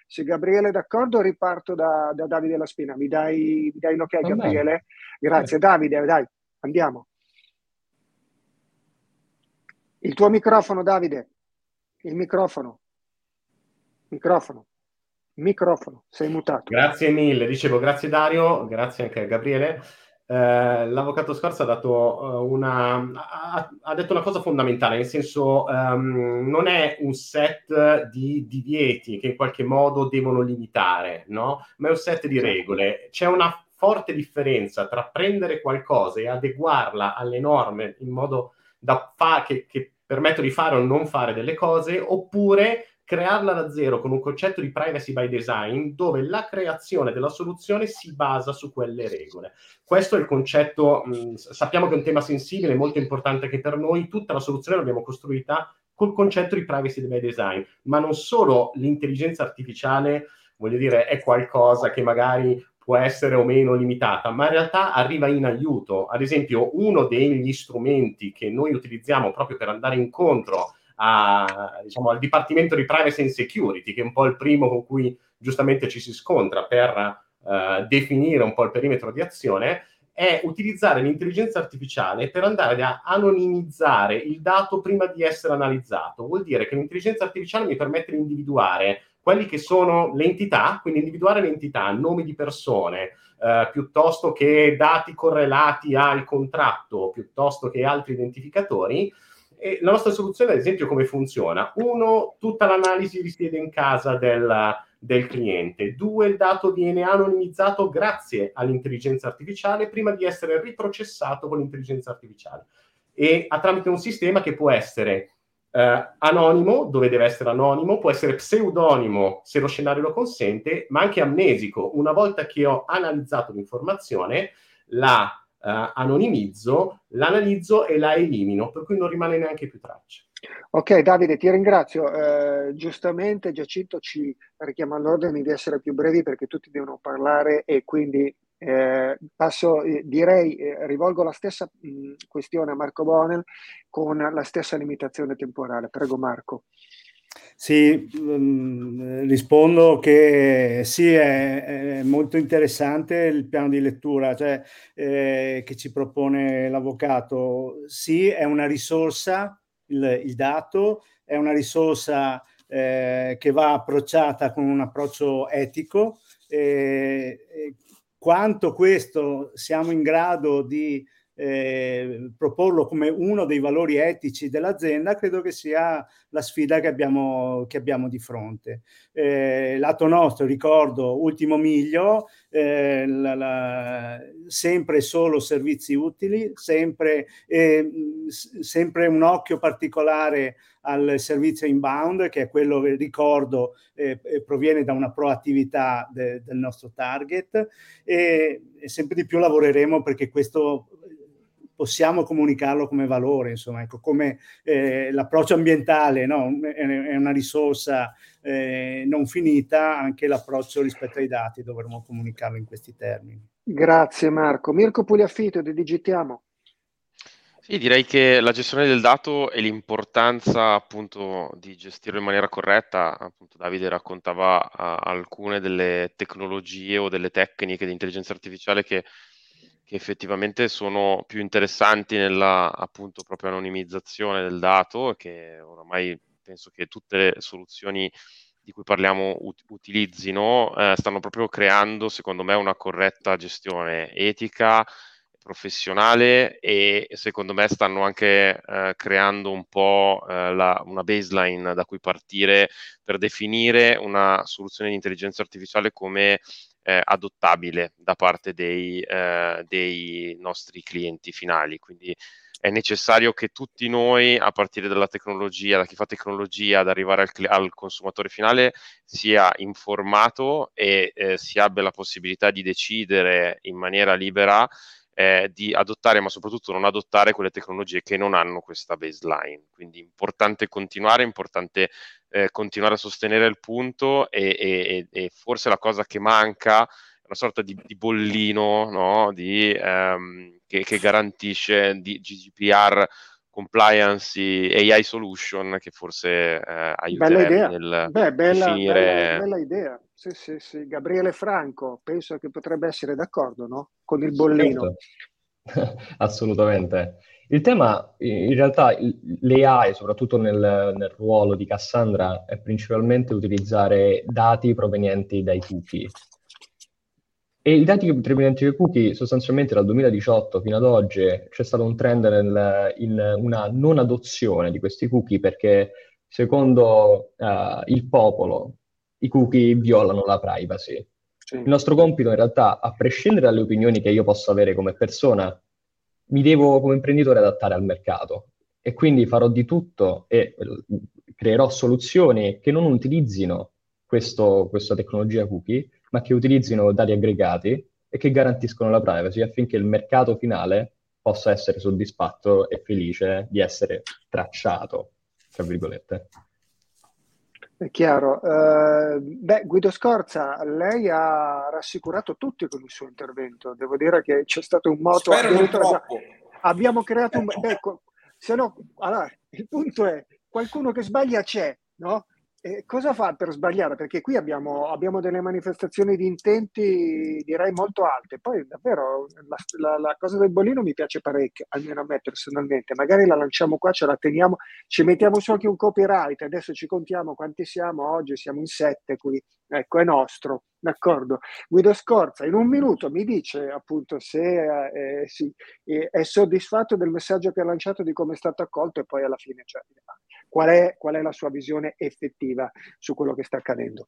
se Gabriele è d'accordo riparto da, da Davide La Spina. Mi dai, mi dai l'ok Gabriele? Grazie Davide, dai, andiamo. Il tuo microfono Davide, il microfono, microfono. Microfono, sei mutato. Grazie mille, dicevo grazie Dario, grazie anche a Gabriele. Eh, l'avvocato Scorza ha, dato, uh, una, ha, ha, detto una cosa fondamentale, nel senso um, non è un set di divieti che in qualche modo devono limitare, no? ma è un set di regole. C'è una forte differenza tra prendere qualcosa e adeguarla alle norme in modo da fa- che, che permettono di fare o non fare delle cose, oppure crearla da zero con un concetto di privacy by design dove la creazione della soluzione si basa su quelle regole. Questo è il concetto, mh, sappiamo che è un tema sensibile, molto importante anche per noi, tutta la soluzione l'abbiamo costruita col concetto di privacy by design, ma non solo l'intelligenza artificiale, voglio dire, è qualcosa che magari può essere o meno limitata, ma in realtà arriva in aiuto. Ad esempio, uno degli strumenti che noi utilizziamo proprio per andare incontro a, diciamo, al Dipartimento di Privacy and Security, che è un po' il primo con cui giustamente ci si scontra per uh, definire un po' il perimetro di azione, è utilizzare l'intelligenza artificiale per andare a anonimizzare il dato prima di essere analizzato. Vuol dire che l'intelligenza artificiale mi permette di individuare quelli che sono le entità, quindi individuare le entità, nomi di persone, eh, piuttosto che dati correlati al contratto, piuttosto che altri identificatori, e la nostra soluzione, ad esempio, come funziona? Uno, tutta l'analisi risiede in casa del, del cliente. Due, il dato viene anonimizzato grazie all'intelligenza artificiale prima di essere riprocessato con l'intelligenza artificiale. E a tramite un sistema che può essere eh, anonimo, dove deve essere anonimo, può essere pseudonimo se lo scenario lo consente, ma anche amnesico. Una volta che ho analizzato l'informazione, la uh, anonimizzo, l'analizzo e la elimino, per cui non rimane neanche più traccia. Ok Davide, ti ringrazio. Eh, giustamente Giacinto ci richiama all'ordine di essere più brevi perché tutti devono parlare e quindi eh, passo, eh, direi, eh, rivolgo la stessa mh, questione a Marco Bonel con la stessa limitazione temporale. Prego Marco. Sì, mh, rispondo che sì, è, è, molto interessante il piano di lettura cioè, eh, che ci propone l'avvocato. Sì, è una risorsa, il, il dato, è una risorsa eh, che va approcciata con un approccio etico. Eh, quanto questo siamo in grado di eh, proporlo come uno dei valori etici dell'azienda, credo che sia la sfida che abbiamo, che abbiamo di fronte. Eh, lato nostro, ricordo, ultimo miglio, eh, la, la, sempre solo servizi utili, sempre, eh, sempre un occhio particolare al servizio inbound, che è quello che ricordo eh, proviene da una proattività de, del nostro target e, e, sempre di più lavoreremo perché questo possiamo comunicarlo come valore, insomma, ecco, come eh, l'approccio ambientale no? è, una risorsa eh, non finita, anche l'approccio rispetto ai dati dovremmo comunicarlo in questi termini. Grazie Marco. Mirko Pugliafito, Digitiamo. Sì, direi che la gestione del dato e l'importanza appunto di gestirlo in maniera corretta, appunto Davide raccontava uh, alcune delle tecnologie o delle tecniche di intelligenza artificiale che che effettivamente sono più interessanti nella appunto proprio anonimizzazione del dato, che oramai penso che tutte le soluzioni di cui parliamo ut- utilizzino, eh, stanno proprio creando, secondo me, una corretta gestione etica, professionale e secondo me stanno anche eh, creando un po' eh, la, una baseline da cui partire per definire una soluzione di intelligenza artificiale come eh, adottabile da parte dei, eh, dei nostri clienti finali. Quindi è necessario che tutti noi, a partire dalla tecnologia, da chi fa tecnologia, ad arrivare al, al consumatore finale, sia informato e eh, si abbia la possibilità di decidere in maniera libera eh, di adottare, ma soprattutto non adottare quelle tecnologie che non hanno questa baseline. Quindi importante continuare, importante eh, continuare a sostenere il punto e, e, e, forse la cosa che manca è una sorta di, di bollino no? di, ehm, che, che, garantisce di GDPR compliance AI solution che forse eh, aiuterebbe nel Beh, bella, definire... bella, bella idea. Sì, sì, sì. Gabriele Franco, penso che potrebbe essere d'accordo no? con il bollino. Certo. Assolutamente. Il tema, in realtà, l'AI, soprattutto nel, nel, ruolo di Cassandra, è principalmente utilizzare dati provenienti dai cookie. E i dati provenienti dai cookie, sostanzialmente dal 2018 fino ad oggi, c'è stato un trend nel, in una non adozione di questi cookie perché, secondo uh, il popolo, i cookie violano la privacy. Sì. Il nostro compito, in realtà, a prescindere dalle opinioni che io posso avere come persona, mi devo come imprenditore adattare al mercato e quindi farò di tutto e creerò soluzioni che non utilizzino questo, questa tecnologia cookie, ma che utilizzino dati aggregati e che garantiscono la privacy affinché il mercato finale possa essere soddisfatto e felice di essere tracciato, tra virgolette. È chiaro. Uh, beh, Guido Scorza, lei ha rassicurato tutti con il suo intervento. Devo dire che c'è stato un moto. Abbiamo creato un. Ecco, se no, allora, il punto è: qualcuno che sbaglia c'è, no? E cosa fa per sbagliare? Perché qui abbiamo, abbiamo, delle manifestazioni di intenti, direi, molto alte. Poi davvero la, la, la, cosa del bollino mi piace parecchio, almeno a me personalmente. Magari la lanciamo qua, ce la teniamo, ci mettiamo su anche un copyright. Adesso ci contiamo quanti siamo oggi, siamo in sette qui. Ecco, è nostro, d'accordo. Guido Scorza, in un minuto mi dice appunto se eh, sì, eh, è soddisfatto del messaggio che ha lanciato, di come è stato accolto e poi alla fine cioè, qual è, qual è la sua visione effettiva su quello che sta accadendo.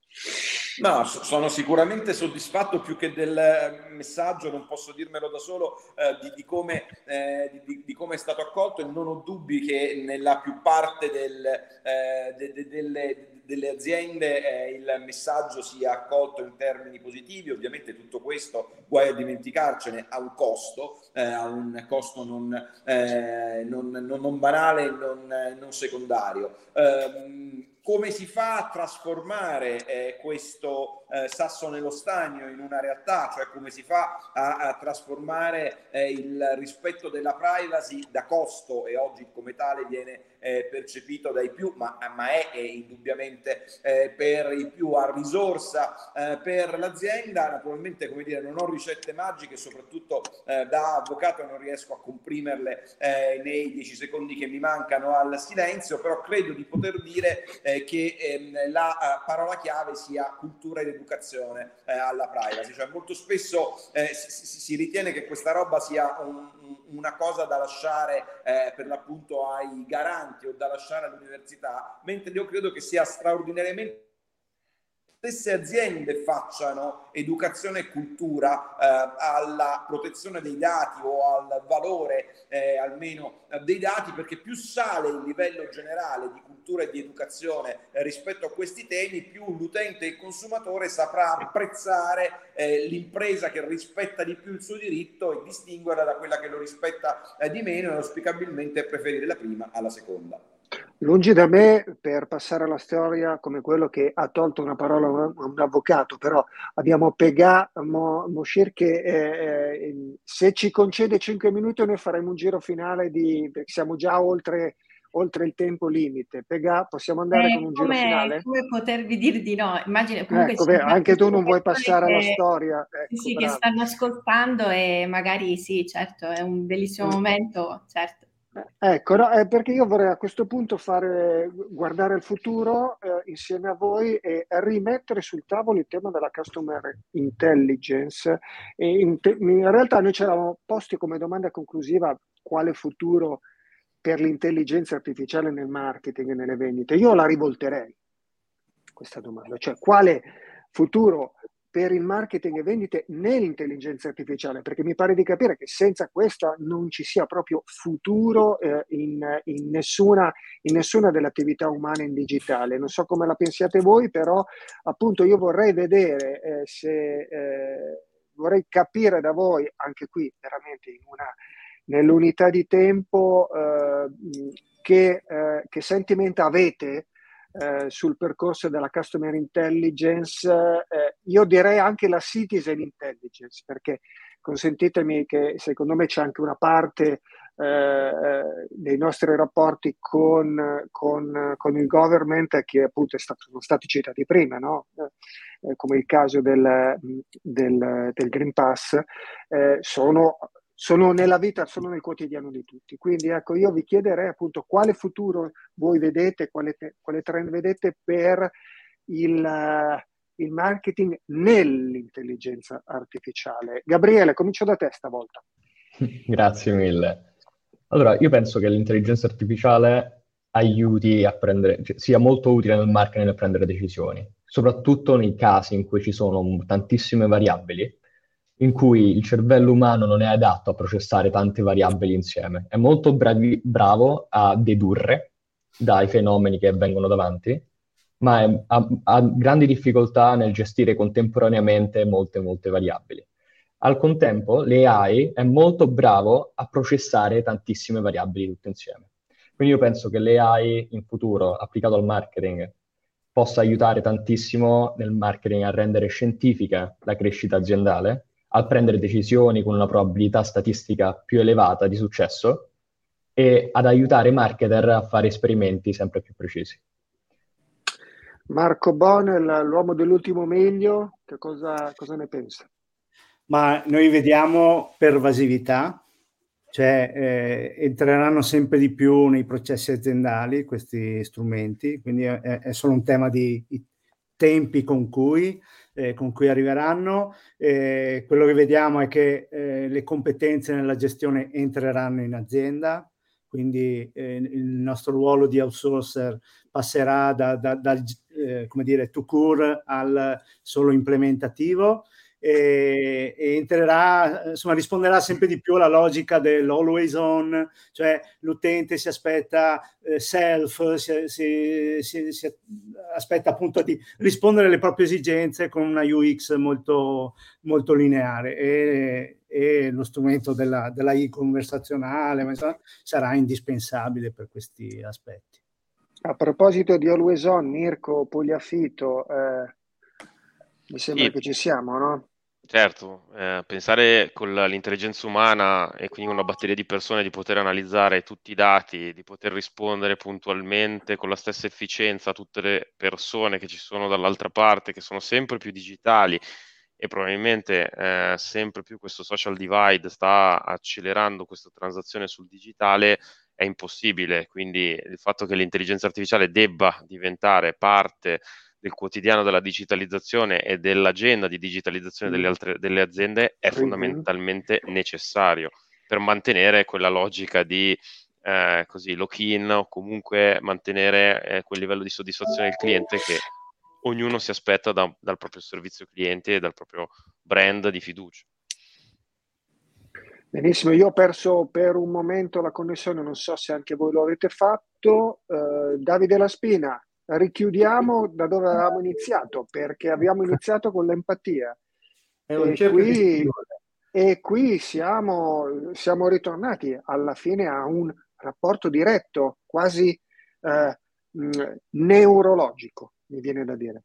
No, sono sicuramente soddisfatto più che del eh, messaggio, non posso dirmelo da solo, eh, di, di, come, eh, di, di, come, è stato accolto e non ho dubbi che nella più parte del, eh, de, de, delle, delle, aziende eh, il messaggio sia accolto in termini positivi. Ovviamente tutto questo, guai a dimenticarcene, ha un costo, eh, ha un costo non, non, non, non banale, non, non secondario. Come si fa a trasformare eh, questo eh, sasso nello stagno in una realtà, cioè come si fa a, a trasformare eh, il rispetto della privacy da costo e oggi come tale viene eh, percepito dai più, ma, ma è, è, indubbiamente eh, per i più a risorsa eh, per l'azienda. Naturalmente, come dire, non ho ricette magiche, soprattutto da avvocato non riesco a comprimerle nei dieci secondi che mi mancano al silenzio, però credo di poter dire che ehm, la parola chiave sia cultura ed educazione eh, alla privacy. Cioè, molto spesso eh, si, si, ritiene che questa roba sia un, una cosa da lasciare eh, per l'appunto ai garanti o da lasciare all'università, mentre io credo che sia straordinariamente stesse aziende facciano educazione e cultura eh, alla protezione dei dati o al valore eh, almeno dei dati, perché più sale il livello generale di cultura e di educazione eh, rispetto a questi temi, più l'utente e il consumatore saprà apprezzare eh, l'impresa che rispetta di più il suo diritto e distinguerla da quella che lo rispetta eh, di meno e auspicabilmente preferire la prima alla seconda. Lungi da me per passare alla storia come quello che ha tolto una parola a un, avvocato, però abbiamo Pegà Mo, Moshir che eh, eh, se ci concede 5 minuti noi faremo un giro finale di, perché siamo già oltre, oltre il tempo limite. Pegà, possiamo andare eh, con un giro finale? Come potervi dire di no? Immagino, ecco, beh, anche tu non vuoi passare che, alla storia. Ecco, sì, bravo. che stanno ascoltando e magari sì, certo, è un bellissimo mm. momento, certo. Ecco, no, è perché io vorrei a questo punto fare, guardare il futuro eh, insieme a voi e rimettere sul tavolo il tema della customer intelligence. In, te- in, realtà noi ci eravamo posti come domanda conclusiva quale futuro per l'intelligenza artificiale nel marketing e nelle vendite. Io la rivolterei questa domanda, cioè quale futuro per il marketing e vendite nell'intelligenza artificiale, perché mi pare di capire che senza questa non ci sia proprio futuro eh, in, in, nessuna, in, nessuna, delle attività umane in digitale. Non so come la pensiate voi, però appunto io vorrei vedere eh, se eh, vorrei capire da voi, anche qui veramente una, nell'unità di tempo, eh, che, eh, che sentimento avete eh, sul percorso della customer intelligence, eh, io direi anche la citizen intelligence, perché consentitemi che secondo me c'è anche una parte eh, dei nostri rapporti con, con, con, il government che appunto stato, sono stati citati prima, no? Eh, come il caso del, del, del Green Pass, eh, sono sono nella vita, sono nel quotidiano di tutti. Quindi ecco, io vi chiederei appunto quale futuro voi vedete, quale, te, quale trend vedete per il, uh, il, marketing nell'intelligenza artificiale. Gabriele, comincio da te stavolta. Grazie mille. Allora, io penso che l'intelligenza artificiale aiuti a prendere, cioè, sia molto utile nel marketing nel prendere decisioni, soprattutto nei casi in cui ci sono tantissime variabili in cui il cervello umano non è adatto a processare tante variabili insieme. È molto bravi, bravo a dedurre dai fenomeni che vengono davanti, ma è, ha, ha, grandi difficoltà nel gestire contemporaneamente molte, molte variabili. Al contempo, l'AI è molto bravo a processare tantissime variabili tutte insieme. Quindi io penso che l'AI in futuro, applicato al marketing, possa aiutare tantissimo nel marketing a rendere scientifica la crescita aziendale a prendere decisioni con una probabilità statistica più elevata di successo e ad aiutare i marketer a fare esperimenti sempre più precisi. Marco Bonel, l'uomo dell'ultimo meglio, che cosa, cosa ne pensa? Ma noi vediamo pervasività, cioè eh, entreranno sempre di più nei processi aziendali questi strumenti, quindi è, è solo un tema di tempi con cui eh, con cui arriveranno. Eh, quello che vediamo è che eh, le competenze nella gestione entreranno in azienda, quindi eh, il nostro ruolo di outsourcer passerà da, da, dal eh, come dire, to cure al solo implementativo e, e entrerà, insomma, risponderà sempre di più alla logica dell'always on, cioè l'utente si aspetta eh, self, si, si, si, si, aspetta appunto di rispondere alle proprie esigenze con una UX molto, molto lineare e, e lo strumento della, della e-conversazionale sarà indispensabile per questi aspetti. A proposito di Always On, Mirko Pugliafito, eh, mi sembra sì. che ci siamo, no? Certo, eh, pensare con l'intelligenza umana e quindi una batteria di persone di poter analizzare tutti i dati, di poter rispondere puntualmente con la stessa efficienza a tutte le persone che ci sono dall'altra parte, che sono sempre più digitali e probabilmente eh, sempre più questo social divide sta accelerando questa transazione sul digitale, è impossibile. Quindi il fatto che l'intelligenza artificiale debba diventare parte del quotidiano della digitalizzazione e dell'agenda di digitalizzazione delle, altre, delle aziende è fondamentalmente necessario per mantenere quella logica di eh, così, lock-in o comunque mantenere eh, quel livello di soddisfazione del cliente che ognuno si aspetta da, dal proprio servizio cliente e dal proprio brand di fiducia. Benissimo, io ho perso per un momento la connessione, non so se anche voi lo avete fatto. Eh, Davide La Spina, richiudiamo da dove avevamo iniziato, perché abbiamo iniziato con l'empatia. E qui, e qui siamo, siamo, ritornati alla fine a un rapporto diretto, quasi eh, neurologico, mi viene da dire.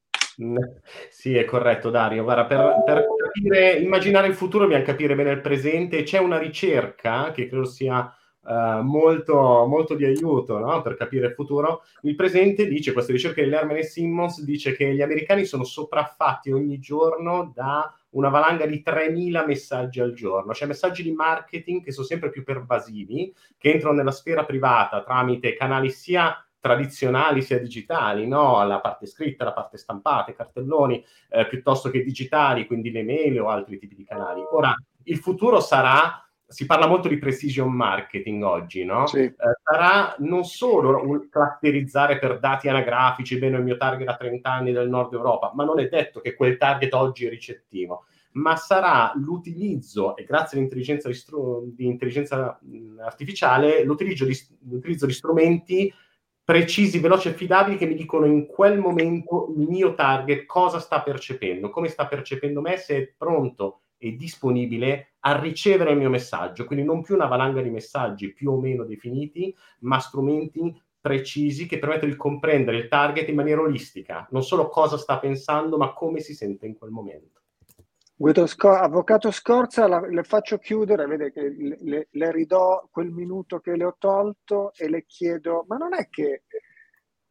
Sì, è corretto Dario. Guarda, per, per capire, immaginare il futuro bisogna capire bene il presente. C'è una ricerca che credo sia uh, molto, molto, di aiuto no? per capire il futuro. Il presente dice, questa ricerca di Lerman e Simmons dice che gli americani sono sopraffatti ogni giorno da una valanga di 3.000 messaggi al giorno, cioè messaggi di marketing che sono sempre più pervasivi, che entrano nella sfera privata tramite canali sia tradizionali sia digitali, no? la parte scritta, la parte stampata, i cartelloni, eh, piuttosto che digitali, quindi le mail o altri tipi di canali. Ora, il futuro sarà si parla molto di precision marketing oggi, no? Sì. Eh, sarà non solo un clusterizzare per dati anagrafici, bene il mio target da 30 anni del nord Europa, ma non è detto che quel target oggi è ricettivo, ma sarà l'utilizzo, e grazie all'intelligenza di, stru- di intelligenza artificiale, l'utilizzo di, l'utilizzo di strumenti precisi, veloci e affidabili che mi dicono in quel momento il mio target cosa sta percependo, come sta percependo me, se è pronto e disponibile a ricevere il mio messaggio, quindi non più una valanga di messaggi più o meno definiti, ma strumenti precisi che permettono di comprendere il target in maniera olistica, non solo cosa sta pensando, ma come si sente in quel momento. Guido Scor- Avvocato Scorza, la, le faccio chiudere, vede che le, le, le, ridò quel minuto che le ho tolto e le chiedo, ma non è che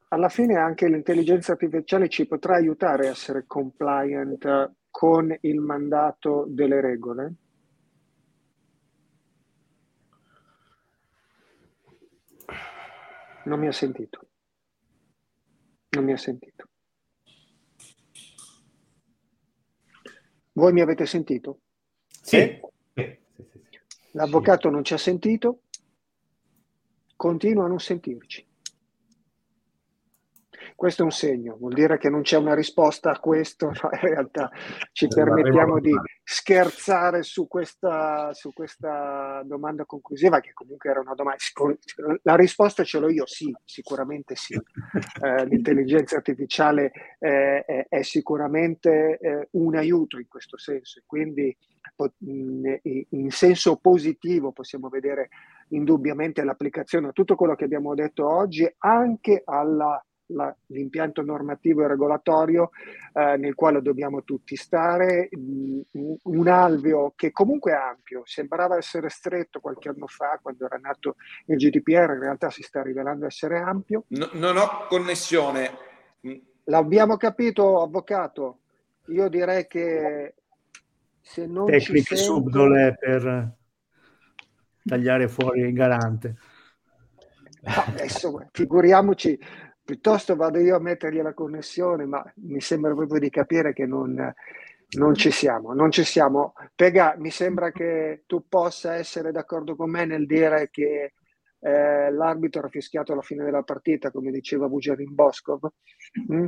alla fine anche l'intelligenza artificiale ci potrà aiutare a essere compliant con il mandato delle regole? Non mi ha sentito. Non mi ha sentito. Voi mi avete sentito? Sì. L'avvocato non ci ha sentito, continua a non sentirci. Questo è un segno, vuol dire che non c'è una risposta a questo, no? in realtà ci permettiamo di scherzare su questa, su questa domanda conclusiva, che comunque era una domanda. La risposta ce l'ho io, sì, sicuramente sì. Eh, l'intelligenza artificiale eh, è, è, sicuramente eh, un aiuto in questo senso, quindi in senso positivo possiamo vedere indubbiamente l'applicazione a tutto quello che abbiamo detto oggi, anche alla la, l'impianto normativo e regolatorio eh, nel quale dobbiamo tutti stare, un alveo che comunque è ampio, sembrava essere stretto qualche anno fa quando era nato il GDPR, in realtà si sta rivelando essere ampio. No, non ho connessione. L'abbiamo capito, avvocato. Io direi che se non Tecniche sento... subdole per tagliare fuori il garante. Adesso figuriamoci piuttosto vado io a mettergli la connessione, ma mi sembra proprio di capire che non, non ci siamo, non ci siamo. Pega, mi sembra che tu possa essere d'accordo con me nel dire che eh, l'arbitro ha fischiato alla fine della partita, come diceva Bujarin Boskov. Mm?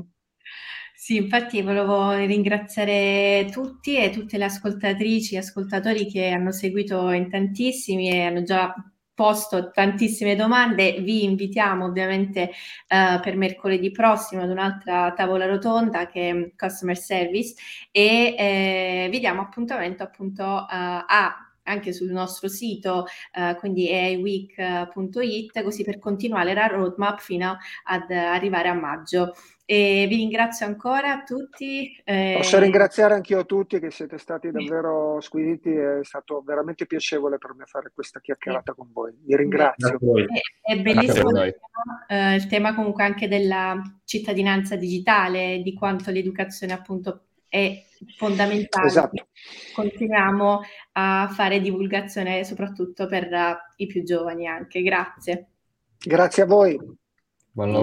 Sì, infatti volevo ringraziare tutti e tutte le ascoltatrici e ascoltatori che hanno seguito in tantissimi e hanno già posto tantissime domande, vi invitiamo ovviamente uh, per mercoledì prossimo ad un'altra tavola rotonda che è Customer Service e eh, vi diamo appuntamento appunto uh, a anche sul nostro sito, uh, quindi aiweek.it, così per continuare la roadmap fino ad arrivare a maggio. E vi ringrazio ancora a tutti. Eh... Posso ringraziare anch'io tutti che siete stati davvero squisiti, è stato veramente piacevole per me fare questa chiacchierata sì. con voi. Vi ringrazio. È, è bellissimo il tema, eh, il tema comunque anche della cittadinanza digitale, di quanto l'educazione appunto è fondamentale. Esatto. Continuiamo a fare divulgazione soprattutto per uh, i più giovani anche. Grazie. Grazie a voi. Buon lavoro.